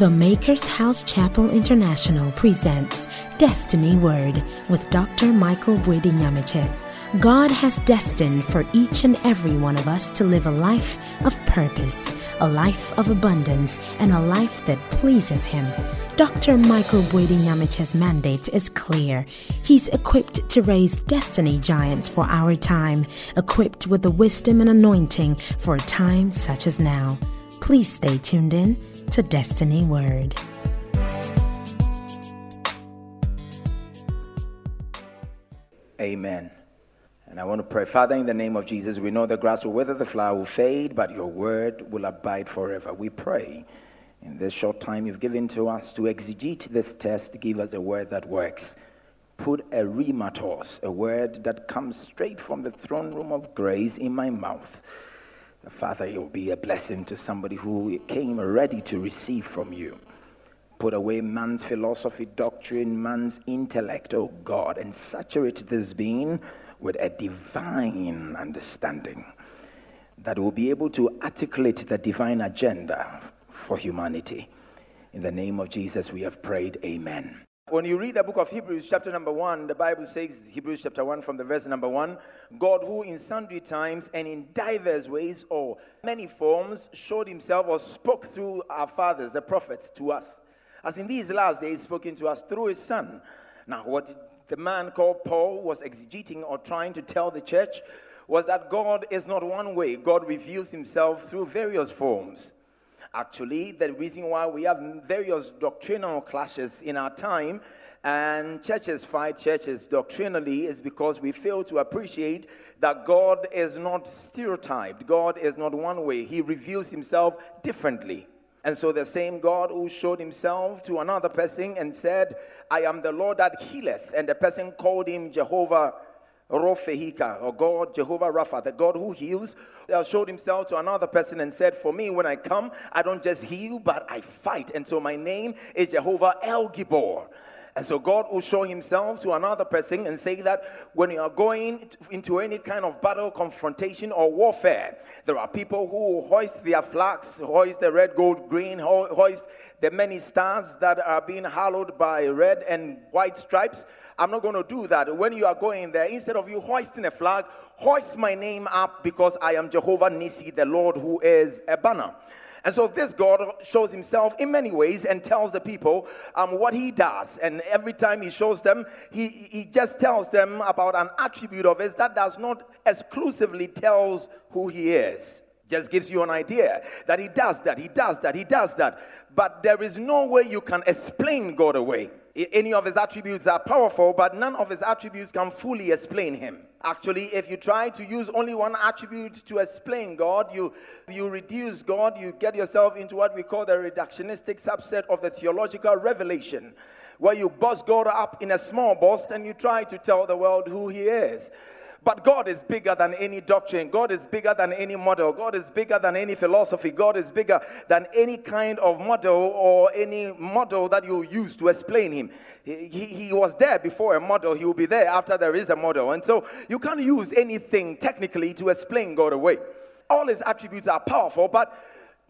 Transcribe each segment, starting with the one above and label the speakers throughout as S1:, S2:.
S1: The Maker's House Chapel International presents Destiny Word with Dr. Michael Nyamekye. God has destined for each and every one of us to live a life of purpose, a life of abundance, and a life that pleases Him. Dr. Michael Nyamekye's mandate is clear. He's equipped to raise destiny giants for our time, equipped with the wisdom and anointing for a time such as now. Please stay tuned in to Destiny Word.
S2: Amen. And I want to pray, Father, in the name of Jesus, we know the grass will wither, the flower will fade, but your word will abide forever. We pray in this short time you've given to us to exegete this test, give us a word that works. Put a rhematos, a word that comes straight from the throne room of grace, in my mouth Father, it will be a blessing to somebody who came ready to receive from you. Put away man's philosophy, doctrine, man's intellect, oh God, and saturate this being with a divine understanding that will be able to articulate the divine agenda for humanity. In the name of Jesus, we have prayed. Amen. When you read the book of Hebrews, chapter number one, the Bible says, Hebrews chapter one, from the verse number one, God who in sundry times and in divers ways or many forms showed himself or spoke through our fathers, the prophets, to us. As in these last days, spoken to us through his son. Now, what the man called Paul was exegeting or trying to tell the church was that God is not one way, God reveals himself through various forms. Actually, the reason why we have various doctrinal clashes in our time and churches fight churches doctrinally is because we fail to appreciate that God is not stereotyped. God is not one way. He reveals himself differently. And so the same God who showed himself to another person and said, I am the Lord that healeth, and the person called him Jehovah Rophehika, or God, Jehovah Rapha, the God who heals, showed himself to another person and said, For me, when I come, I don't just heal, but I fight. And so my name is Jehovah El Gibor. And so God will show himself to another person and say that when you are going into any kind of battle, confrontation, or warfare, there are people who hoist their flags, hoist the red, gold, green, hoist the many stars that are being hallowed by red and white stripes. I'm not going to do that. When you are going there, instead of you hoisting a flag, hoist my name up because I am Jehovah Nisi, the Lord who is a banner. And so this God shows himself in many ways and tells the people um, what he does. And every time he shows them, he, he just tells them about an attribute of his that does not exclusively tells who he is. Just gives you an idea that he does that, he does that, he does that. But there is no way you can explain God away any of his attributes are powerful, but none of his attributes can fully explain him. Actually, if you try to use only one attribute to explain God, you, you reduce God, you get yourself into what we call the reductionistic subset of the theological revelation, where you bust God up in a small box and you try to tell the world who he is. But God is bigger than any doctrine. God is bigger than any model. God is bigger than any philosophy. God is bigger than any kind of model or any model that you use to explain Him. He, he, was there before a model. He will be there after there is a model. And so you can't use anything technically to explain God away. All His attributes are powerful, but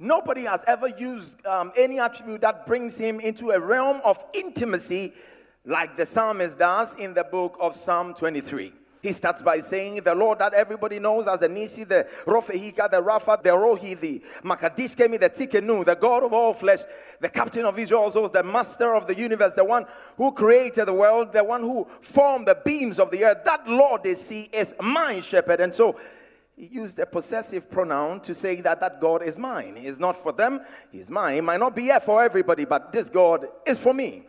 S2: nobody has ever used um, any attribute that brings Him into a realm of intimacy like the psalmist does in the book of Psalm 23. He starts by saying, The Lord that everybody knows as the Nisi, the Rophehika, the Rapha, the Rohi, the Makadishkemi, the Tsidkenu, the God of all flesh, the captain of Israel's host, the master of the universe, the one who created the world, the one who formed the beams of the earth. That Lord they see is my shepherd. And so he used a possessive pronoun to say that that God is mine. He is not for them, he's mine. He might not be for everybody, but this God is for me.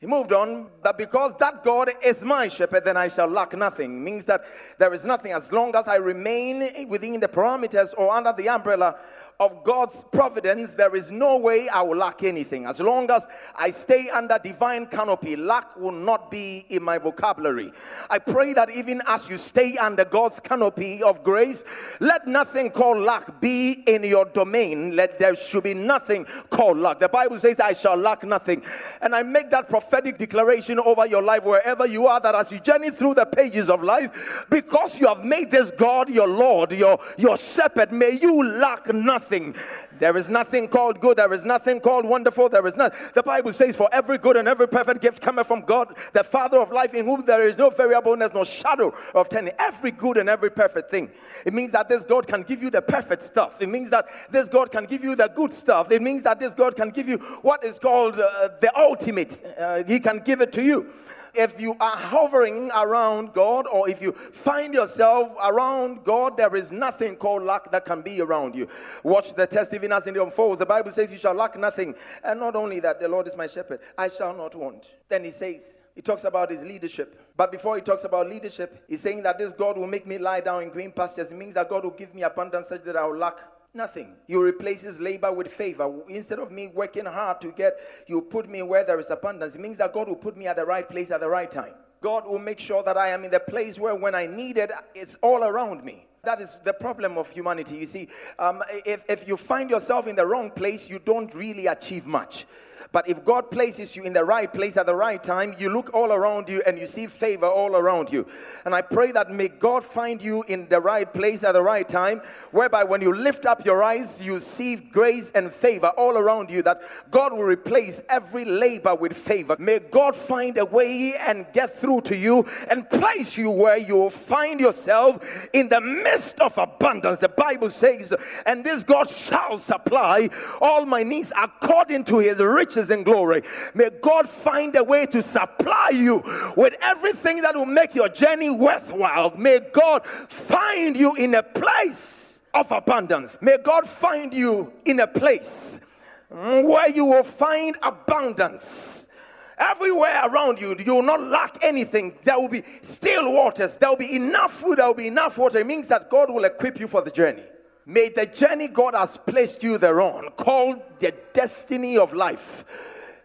S2: He moved on, but because that God is my shepherd, then I shall lack nothing. Means that there is nothing as long as I remain within the parameters or under the umbrella of God's providence, there is no way I will lack anything. As long as I stay under divine canopy, lack will not be in my vocabulary. I pray that even as you stay under God's canopy of grace, let nothing called lack be in your domain. Let there should be nothing called lack. The Bible says, I shall lack nothing. And I make that prophetic declaration over your life wherever you are that as you journey through the pages of life, because you have made this God your Lord, your, your shepherd, may you lack nothing nothing. There is nothing called good. There is nothing called wonderful. There is not. The Bible says, For every good and every perfect gift cometh from God, the Father of life, in whom there is no variableness, no shadow of turning. Every good and every perfect thing. It means that this God can give you the perfect stuff. It means that this God can give you the good stuff. It means that this God can give you what is called uh, the ultimate. Uh, he can give it to you if you are hovering around God or if you find yourself around God, there is nothing called lack that can be around you. Watch the test even as it unfolds. The Bible says, You shall lack nothing. And not only that, the Lord is my shepherd, I shall not want. Then he says, he talks about his leadership. But before he talks about leadership, he's saying that this God will make me lie down in green pastures. It means that God will give me abundance such that I will lack Nothing. You replaces labor with favor. Instead of me working hard to get, you put me where there is abundance. It means that God will put me at the right place at the right time. God will make sure that I am in the place where when I need it, it's all around me. That is the problem of humanity. You see, um, if, if you find yourself in the wrong place, you don't really achieve much. But if God places you in the right place at the right time, you look all around you and you see favor all around you. And I pray that may God find you in the right place at the right time, whereby when you lift up your eyes, you see grace and favor all around you, that God will replace every labor with favor. May God find a way and get through to you and place you where you will find yourself in the midst of abundance. The Bible says, and this God shall supply all my needs according to his riches riches and glory. May God find a way to supply you with everything that will make your journey worthwhile. May God find you in a place of abundance. May God find you in a place where you will find abundance. Everywhere around you, you will not lack anything. There will be still waters. There will be enough food. There will be enough water. It means that God will equip you for the journey. May the journey God has placed you there on, called the destiny of life,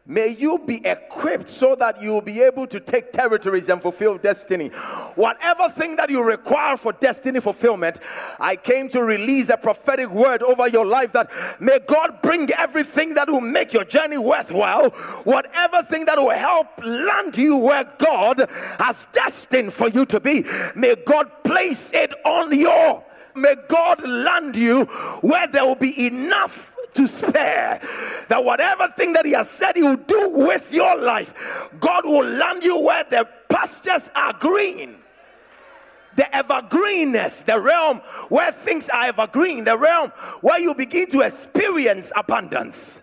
S2: May you be equipped so that you will be able to take territories and fulfill destiny. Whatever thing that you require for destiny fulfillment, I came to release a prophetic word over your life that may God bring everything that will make your journey worthwhile, whatever thing that will help land you where God has destined for you to be. May God place it on your may God land you where there will be enough to spare. That whatever thing that He has said He will do with your life, God will land you where the pastures are green. The evergreenness, the realm where things are evergreen, the realm where you begin to experience abundance.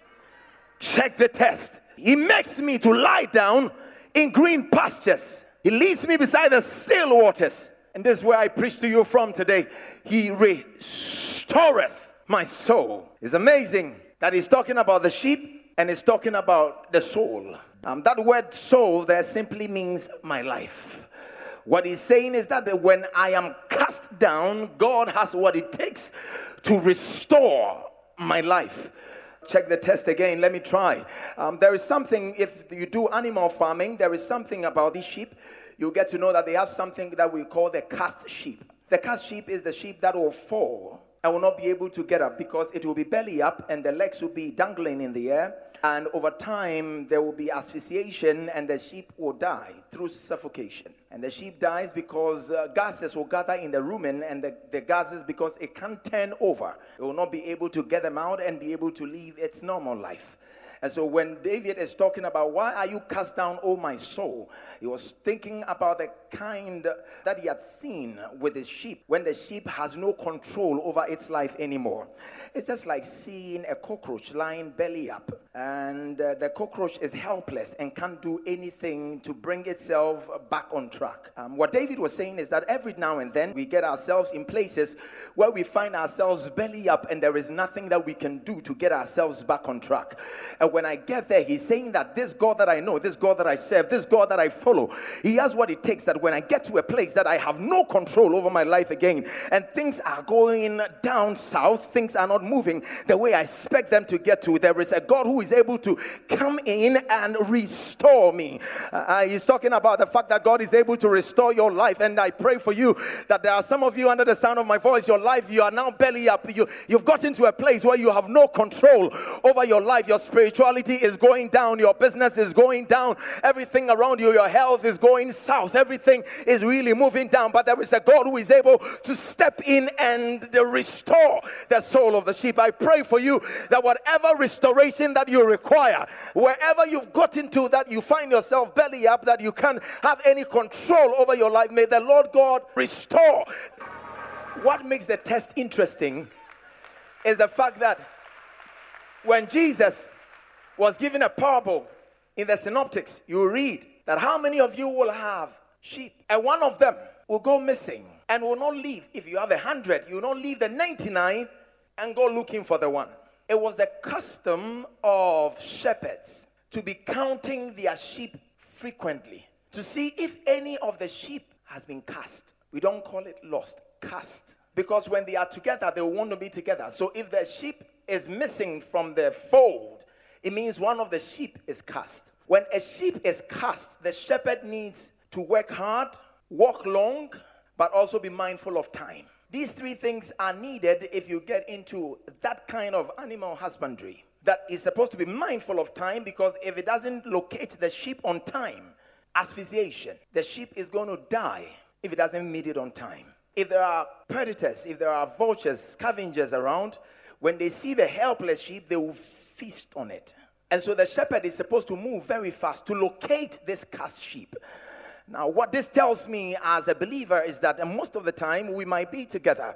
S2: Check the test. He makes me to lie down in green pastures. He leads me beside the still waters. And this is where I preach to you from today. He restoreth my soul. It's amazing that he's talking about the sheep and he's talking about the soul. Um, that word soul there simply means my life. What he's saying is that when I am cast down, God has what it takes to restore my life. Check the test again. Let me try. Um, there is something, if you do animal farming, there is something about these sheep you get to know that they have something that we call the cast sheep. The cast sheep is the sheep that will fall and will not be able to get up because it will be belly up and the legs will be dangling in the air. And over time, there will be asphyxiation and the sheep will die through suffocation. And the sheep dies because uh, gases will gather in the rumen and the, the gases because it can't turn over. It will not be able to get them out and be able to live its normal life. And so when David is talking about why are you cast down, O my soul, he was thinking about the kind that he had seen with his sheep when the sheep has no control over its life anymore. It's just like seeing a cockroach lying belly up, and uh, the cockroach is helpless and can't do anything to bring itself back on track. Um, what David was saying is that every now and then we get ourselves in places where we find ourselves belly up, and there is nothing that we can do to get ourselves back on track. And when I get there, he's saying that this God that I know, this God that I serve, this God that I follow, he has what it takes that when I get to a place that I have no control over my life again, and things are going down south, things are not moving the way I expect them to get to, there is a God who is able to come in and restore me. Uh, uh, he's talking about the fact that God is able to restore your life. And I pray for you that there are some of you under the sound of my voice, your life, you are now belly up. You, you've got into a place where you have no control over your life. Your spirituality is going down, your business is going down, everything around you, your health is going south, everything thing is really moving down, but there is a God who is able to step in and restore the soul of the sheep. I pray for you that whatever restoration that you require, wherever you've gotten to that you find yourself belly up, that you can't have any control over your life, may the Lord God restore. What makes the test interesting is the fact that when Jesus was given a parable in the synoptics, you read that how many of you will have sheep and one of them will go missing and will not leave. If you have a hundred, you will not leave the 99 and go looking for the one. It was the custom of shepherds to be counting their sheep frequently to see if any of the sheep has been cast. We don't call it lost, cast. Because when they are together, they want to be together. So if the sheep is missing from the fold, it means one of the sheep is cast. When a sheep is cast, the shepherd needs to work hard, walk long, but also be mindful of time. These three things are needed if you get into that kind of animal husbandry that is supposed to be mindful of time because if it doesn't locate the sheep on time, asphyxiation, the sheep is going to die if it doesn't meet it on time. If there are predators, if there are vultures, scavengers around, when they see the helpless sheep, they will feast on it. And so the shepherd is supposed to move very fast to locate this cast sheep. Now, what this tells me as a believer is that most of the time we might be together,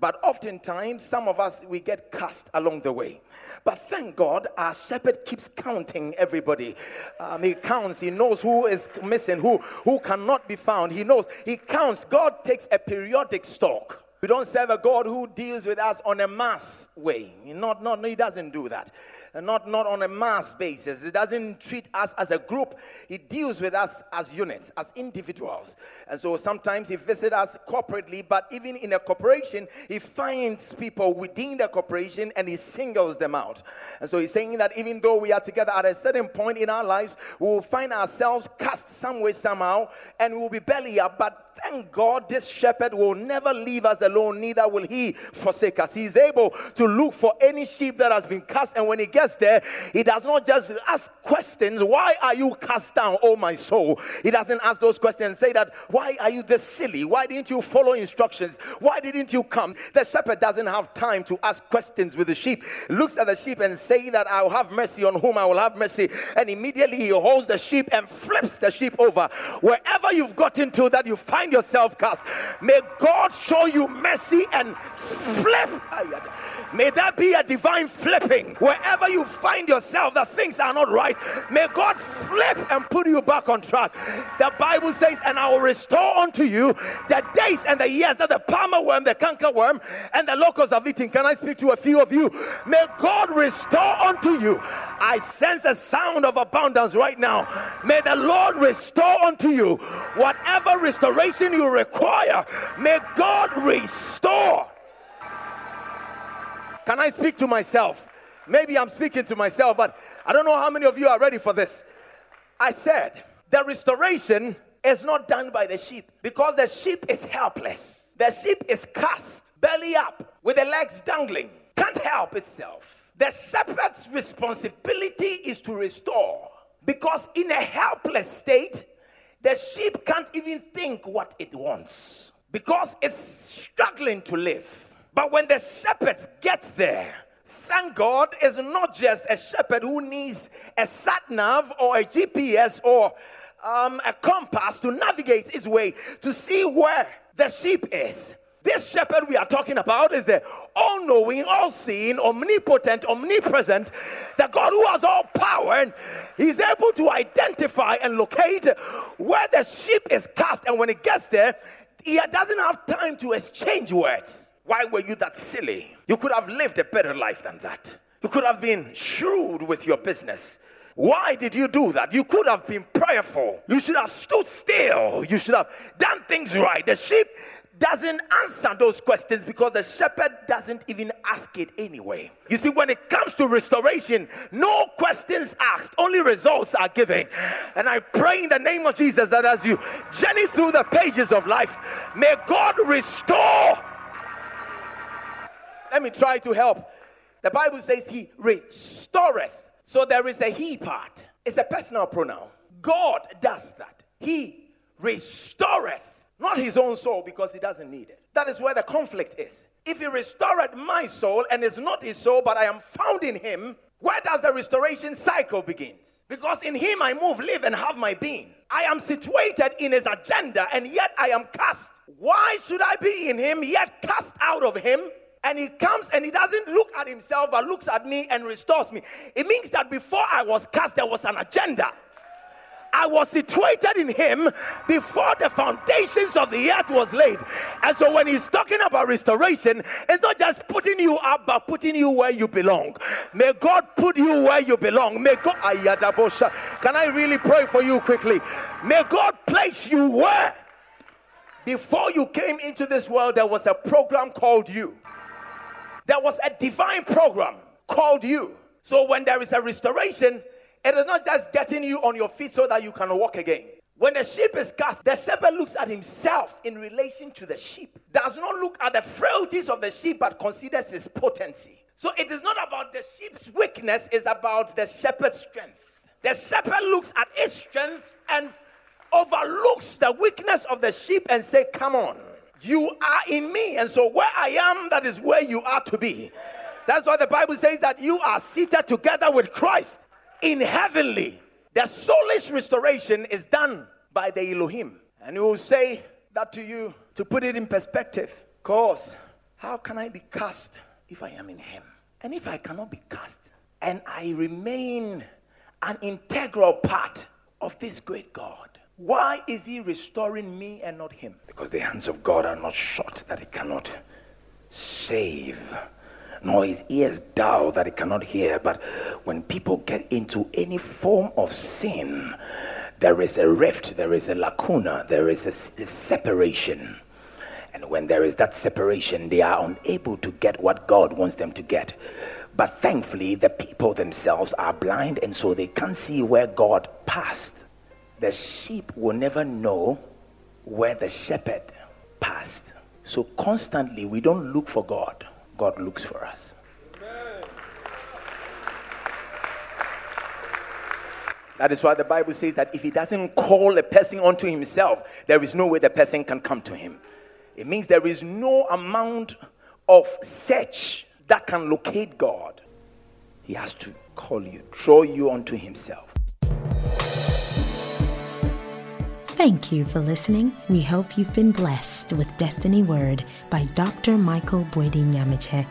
S2: but oftentimes some of us we get cast along the way. But thank God our shepherd keeps counting everybody. Um, he counts, he knows who is missing, who, who cannot be found. He knows, he counts. God takes a periodic stock. We don't serve a God who deals with us on a mass way. Not, not, he doesn't do that not, not on a mass basis. It doesn't treat us as a group. It deals with us as units, as individuals. And so sometimes he visits us corporately, but even in a corporation, he finds people within the corporation and he singles them out. And so he's saying that even though we are together at a certain point in our lives, we will find ourselves cast some way, somehow, and we'll be belly up. But thank God this shepherd will never leave us alone, neither will he forsake us. He's able to look for any sheep that has been cast, and when he gets there, he does not just ask questions, Why are you cast down, oh my soul? He doesn't ask those questions, say that, Why are you this silly? Why didn't you follow instructions? Why didn't you come? The shepherd doesn't have time to ask questions with the sheep. Looks at the sheep and say that I will have mercy on whom I will have mercy. And immediately he holds the sheep and flips the sheep over. Wherever you've gotten to that you find yourself cast, may God show you mercy and flip. May that be a divine flipping. Wherever you find yourself that things are not right, may God flip and put you back on track. The Bible says, And I will restore unto you the days and the years that the palmer worm, the canker worm, and the locusts have eaten. Can I speak to a few of you? May God restore unto you. I sense a sound of abundance right now. May the Lord restore unto you whatever restoration you require. May God restore. Can I speak to myself? Maybe I'm speaking to myself, but I don't know how many of you are ready for this. I said, the restoration is not done by the sheep because the sheep is helpless. The sheep is cast belly up with the legs dangling, can't help itself. The shepherd's responsibility is to restore because in a helpless state, the sheep can't even think what it wants because it's struggling to live. But when the shepherd gets there, thank God, is not just a shepherd who needs a sat nav or a GPS or um, a compass to navigate its way to see where the sheep is. This shepherd we are talking about is the all knowing, all seeing, omnipotent, omnipresent, the God who has all power. And he's able to identify and locate where the sheep is cast. And when it gets there, he doesn't have time to exchange words. Why were you that silly? You could have lived a better life than that. You could have been shrewd with your business. Why did you do that? You could have been prayerful. You should have stood still. You should have done things right. The sheep doesn't answer those questions because the shepherd doesn't even ask it anyway. You see, when it comes to restoration, no questions asked, only results are given. And I pray in the name of Jesus that as you journey through the pages of life, may God restore let me try to help. The Bible says he restoreth. So there is a he part. It's a personal pronoun. God does that. He restoreth not his own soul because he doesn't need it. That is where the conflict is. If he restored my soul and it's not his soul, but I am found in him, where does the restoration cycle begins? Because in him I move, live, and have my being. I am situated in his agenda, and yet I am cast. Why should I be in him, yet cast out of him? And he comes and he doesn't look at himself, but looks at me and restores me. It means that before I was cast, there was an agenda. I was situated in him before the foundations of the earth was laid. And so when he's talking about restoration, it's not just putting you up, but putting you where you belong. May God put you where you belong. May God can I really pray for you quickly? May God place you where before you came into this world, there was a program called you. There was a divine program called you. So when there is a restoration, it is not just getting you on your feet so that you can walk again. When the sheep is cast, the shepherd looks at himself in relation to the sheep, does not look at the frailties of the sheep, but considers his potency. So it is not about the sheep's weakness, it's about the shepherd's strength. The shepherd looks at his strength and overlooks the weakness of the sheep and say, Come on, you are in me. And so where I am, that is where you are to be. That's why the Bible says that you are seated together with Christ in heavenly. The soulish restoration is done by the Elohim. And he will say that to you to put it in perspective. Cause, how can I be cast if I am in him? And if I cannot be cast and I remain an integral part of this great God, why is he restoring me and not him? Because the hands of God are not short that he cannot save nor his ears dull that he cannot hear. But when people get into any form of sin, there is a rift, there is a lacuna, there is a, a separation. And when there is that separation, they are unable to get what God wants them to get. But thankfully, the people themselves are blind, and so they can't see where God passed. The sheep will never know where the shepherd passed. So constantly, we don't look for God. God looks for us. That is why the Bible says that if he doesn't call a person unto himself, there is no way the person can come to him. It means there is no amount of search that can locate God. He has to call you, draw you unto himself.
S1: Thank you for listening. We hope you've been blessed with Destiny Word by Dr. Michael Boadi Nyamekye.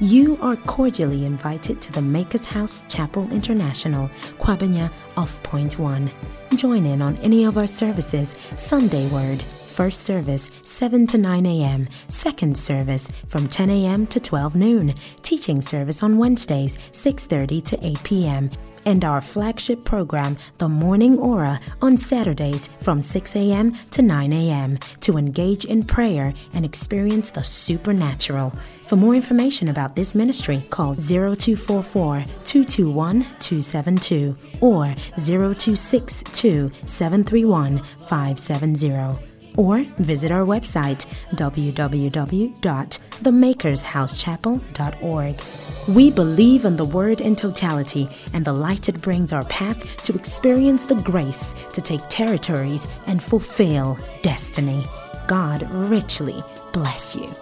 S1: You are cordially invited to the Makers House Chapel International, Kwabenya off Point One. Join in on any of our services Sunday Word, First service 7 to 9 a.m., second service from 10 a.m. to 12 noon, teaching service on Wednesdays 6:30 to 8 p.m., and our flagship program, The Morning Aura, on Saturdays from 6 a.m. to 9 a.m. to engage in prayer and experience the supernatural. For more information about this ministry, call 0244 221 272 or 0262 731 570 or visit our website www.themakershousechapel.org. We believe in the Word in totality and the light it brings our path to experience the grace to take territories and fulfill destiny. God richly bless you.